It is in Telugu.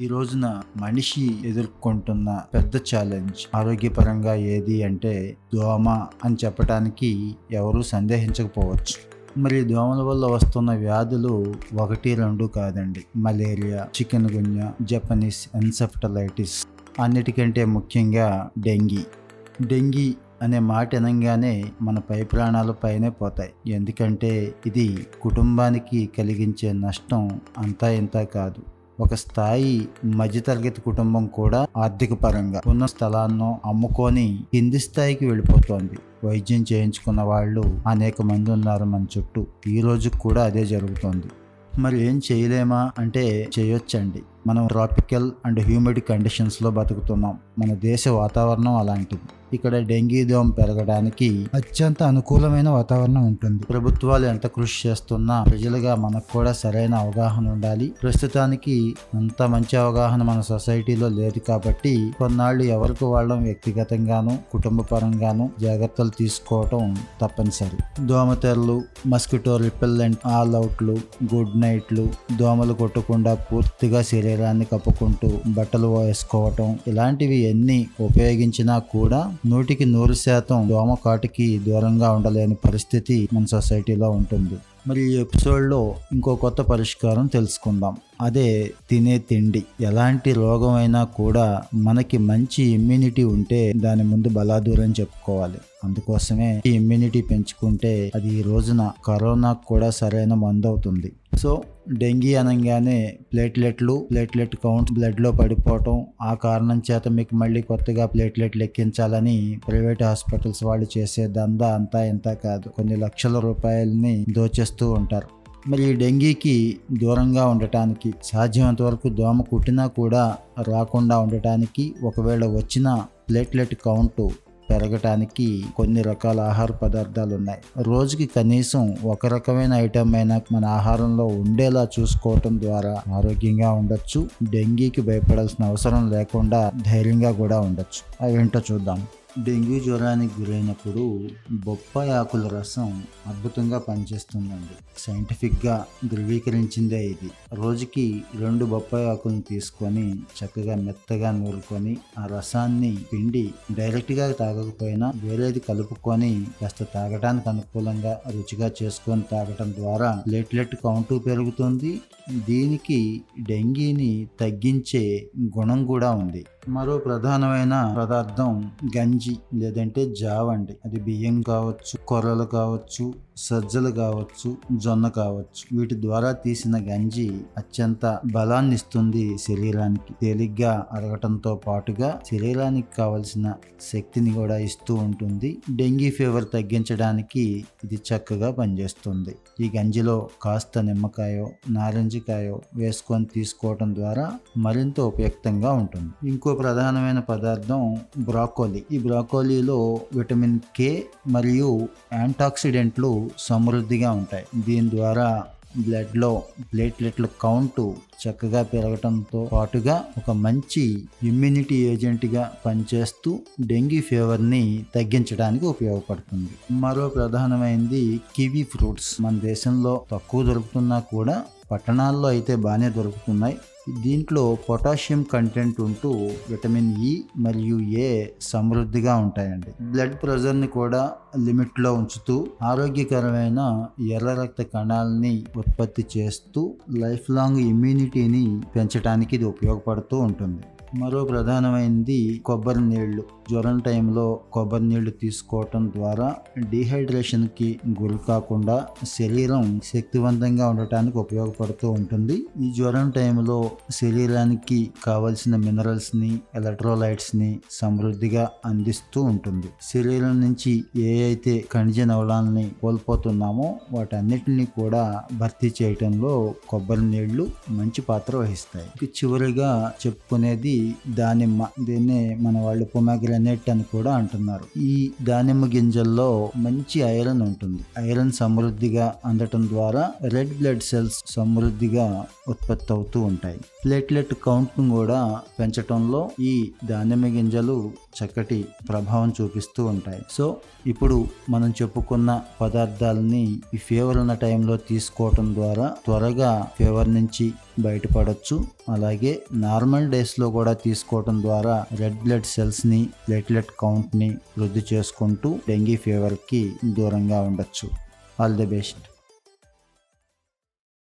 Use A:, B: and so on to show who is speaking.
A: ఈ రోజున మనిషి ఎదుర్కొంటున్న పెద్ద ఛాలెంజ్ ఆరోగ్యపరంగా ఏది అంటే దోమ అని చెప్పడానికి ఎవరూ సందేహించకపోవచ్చు. మరి దోమల వల్ల వస్తున్న వ్యాధులు ఒకటి రెండు కాదండి. Malaria chikungunya Japanese encephalitis అన్నిటికంటే ముఖ్యంగా డెంగీ. డెంగీ అనే మాట అనగానే మన పై ప్రాణాల పైనే పోతాయి. ఎందుకంటే ఇది కుటుంబానికి కలిగించే నష్టం అంతా ఇంత కాదు. ఒక స్థాయి మధ్యతరగతి కుటుంబం కూడా ఆర్థిక పరంగా ఉన్న స్థలాలను అమ్ముకొని కింది స్థాయికి వెళ్ళిపోతోంది. వైద్యం చేయించుకున్న వాళ్ళు అనేక మంది ఉన్నారు మన చుట్టూ. ఈ రోజు కూడా అదే జరుగుతోంది. మరి ఏం చేయలేమా అంటే చేయొచ్చండి. మనం ట్రాపికల్ అండ్ హ్యూమిడ్ కండిషన్స్లో బతుకుతున్నాం. మన దేశ వాతావరణం అలాంటిది. ఇక్కడ డెంగీ దోమ పెరగడానికి అత్యంత అనుకూలమైన వాతావరణం ఉంటుంది. ప్రభుత్వాలు ఎంత కృషి చేస్తున్నా ప్రజలుగా మనకు కూడా సరైన అవగాహన ఉండాలి. ప్రస్తుతానికి అంత మంచి అవగాహన మన సొసైటీలో లేదు కాబట్టి కొన్నాళ్ళు ఎవరికి వాళ్ళం వ్యక్తిగతంగాను కుటుంబ పరంగాను జాగ్రత్తలు తీసుకోవటం తప్పనిసరి. దోమతెరలు మస్కిటో రిపెల్లెంట్ ఆల్ అవుట్లు గుడ్ నైట్లు దోమలు కొట్టకుండా పూర్తిగా శరీరాన్ని కప్పుకుంటూ బట్టలు వేసుకోవటం ఇలాంటివి ఎన్ని ఉపయోగించినా కూడా నూటికి నూరు శాతం దోమ కాటికి దూరంగా ఉండలేని పరిస్థితి మన సొసైటీలో ఉంటుంది. మరి ఈ ఎపిసోడ్లో ఇంకో కొత్త పరిష్కారం తెలుసుకుందాం. అదే తినే తిండి. ఎలాంటి రోగం అయినా కూడా మనకి మంచి ఇమ్యూనిటీ ఉంటే దాని ముందు బలాదూరం చెప్పుకోవాలి. అందుకోసమే ఈ ఇమ్యూనిటీ పెంచుకుంటే అది ఈ రోజున కరోనా కూడా సరైన మందు అవుతుంది. సో డెంగీ అనగానే ప్లేట్లెట్లు ప్లేట్లెట్ కౌంట్ బ్లడ్లో పడిపోవటం ఆ కారణం చేత మీకు మళ్ళీ కొత్తగా ప్లేట్లెట్లు ఎక్కించాలని ప్రైవేట్ హాస్పిటల్స్ వాళ్ళు చేసే దందా అంతా ఇంత కాదు. కొన్ని లక్షల రూపాయలని దోచేస్తూ ఉంటారు. మరి ఈ డెంగీకి దూరంగా ఉండటానికి సాధ్యమైనంత వరకు దోమ కుట్టినా కూడా రాకుండా ఉండటానికి ఒకవేళ వచ్చిన ప్లేట్లెట్ కౌంటు పెరగటానికి కొన్ని రకాల ఆహార పదార్థాలు ఉన్నాయి రోజుకి కనీసం ఒక రకమైన ఐటమ్ అయినా మన ఆహారంలో ఉండేలా చూసుకోవటం ద్వారా ఆరోగ్యంగా ఉండొచ్చు డెంగీకి భయపడాల్సిన అవసరం లేకుండా ధైర్యంగా కూడా ఉండొచ్చు. అవి ఏంటో చూద్దాం. డెంగ్యూ జ్వరానికి గురైనప్పుడు బొప్పాయి ఆకుల రసం అద్భుతంగా పనిచేస్తుందండి. సైంటిఫిక్గా ధృవీకరించిందే ఇది. రోజుకి రెండు బొప్పాయి ఆకులను తీసుకొని చక్కగా మెత్తగా నూరుకొని ఆ రసాన్ని పిండి డైరెక్ట్గా తాగకపోయినా వేరేది కలుపుకొని కాస్త తాగడానికి అనుకూలంగా రుచిగా చేసుకొని తాగటం ద్వారా ప్లేట్లెట్ కౌంటు పెరుగుతుంది. దీనికి డెంగీని తగ్గించే గుణం కూడా ఉంది. మరో ప్రధానమైన పదార్థం గంజి. లేదంటే జావ అండి. అది బియ్యం కావచ్చు కొర్రలు కావచ్చు సజ్జలు కావచ్చు జొన్న కావచ్చు. వీటి ద్వారా తీసిన గంజి అత్యంత బలాన్ని ఇస్తుంది శరీరానికి. తేలిగ్గా అరగటంతో పాటుగా శరీరానికి కావలసిన శక్తిని కూడా ఇస్తూ ఉంటుంది. డెంగీ ఫీవర్ తగ్గించడానికి ఇది చక్కగా పనిచేస్తుంది. ఈ గంజిలో కాస్త నిమ్మకాయో నారింజకాయో వేసుకొని తీసుకోవటం ద్వారా మరింత ఉపయుక్తంగా ఉంటుంది. ఇంకో ప్రధానమైన పదార్థం బ్రాకోలీ. ఈ బ్రాకోలీలో విటమిన్ కే మరియు యాంటాక్సిడెంట్లు సమృద్ధిగా ఉంటాయి. దీని ద్వారా బ్లడ్లో ప్లేట్లెట్ల కౌంటు చక్కగా పెరగటంతో పాటుగా ఒక మంచి ఇమ్యూనిటీ ఏజెంట్గా పనిచేస్తూ డెంగీ ఫీవర్ని తగ్గించడానికి ఉపయోగపడుతుంది. మరో ప్రధానమైనది కివీ ఫ్రూట్స్. మన దేశంలో తక్కువ దొరుకుతున్నా కూడా పట్టణాల్లో అయితే బాగానే దొరుకుతున్నాయి. దీంట్లో పొటాషియం కంటెంట్ ఉంటూ విటమిన్ ఇ మరియు ఏ సమృద్ధిగా ఉంటాయండి. బ్లడ్ ప్రెషర్ని కూడా లిమిట్లో ఉంచుతూ ఆరోగ్యకరమైన ఎర్ర రక్త కణాలని ఉత్పత్తి చేస్తూ లైఫ్ లాంగ్ ఇమ్యూనిటీని పెంచడానికి ఇది ఉపయోగపడుతూ ఉంటుంది. మరో ప్రధానమైనది కొబ్బరి నీళ్ళు. జ్వరం టైంలో కొబ్బరి నీళ్ళు తీసుకోవటం ద్వారా డీహైడ్రేషన్కి గురి కాకుండా శరీరం శక్తివంతంగా ఉండటానికి ఉపయోగపడుతూ ఉంటుంది. ఈ జ్వరం టైంలో శరీరానికి కావలసిన మినరల్స్ని ఎలక్ట్రోలైట్స్ని సమృద్ధిగా అందిస్తూ ఉంటుంది. శరీరం నుంచి ఏ అయితే ఖనిజ నవలాలని కోల్పోతున్నామో వాటన్నిటిని కూడా భర్తీ చేయటంలో కొబ్బరి నీళ్ళు మంచి పాత్ర వహిస్తాయి. చివరిగా చెప్పుకునేది దానిమ్మ దీన్నే మన వాళ్ళు పొమాగ్రనేట్ అని కూడా అంటున్నారు. ఈ దానిమ్మ గింజల్లో మంచి ఐరన్ ఉంటుంది. ఐరన్ సమృద్ధిగా అందటం ద్వారా రెడ్ బ్లడ్ సెల్స్ సమృద్ధిగా ఉత్పత్తి అవుతూ ఉంటాయి. ప్లేట్లెట్ కౌంట్ను కూడా పెంచటంలో ఈ దానిమ్మ గింజలు చక్కటి ప్రభావం చూపిస్తూ ఉంటాయి. సో ఇప్పుడు మనం చెప్పుకున్న పదార్థాలని ఈ ఫీవర్ ఉన్న టైంలో తీసుకోవటం ద్వారా త్వరగా ఫీవర్ నుంచి బయటపడవచ్చు అలాగే నార్మల్ డేస్లో కూడా తీసుకోవడం ద్వారా రెడ్ బ్లడ్ సెల్స్ని ప్లేట్లెట్ కౌంట్ని వృద్ధి చేసుకుంటూ డెంగీ ఫీవర్కి దూరంగా ఉండొచ్చు. All the best.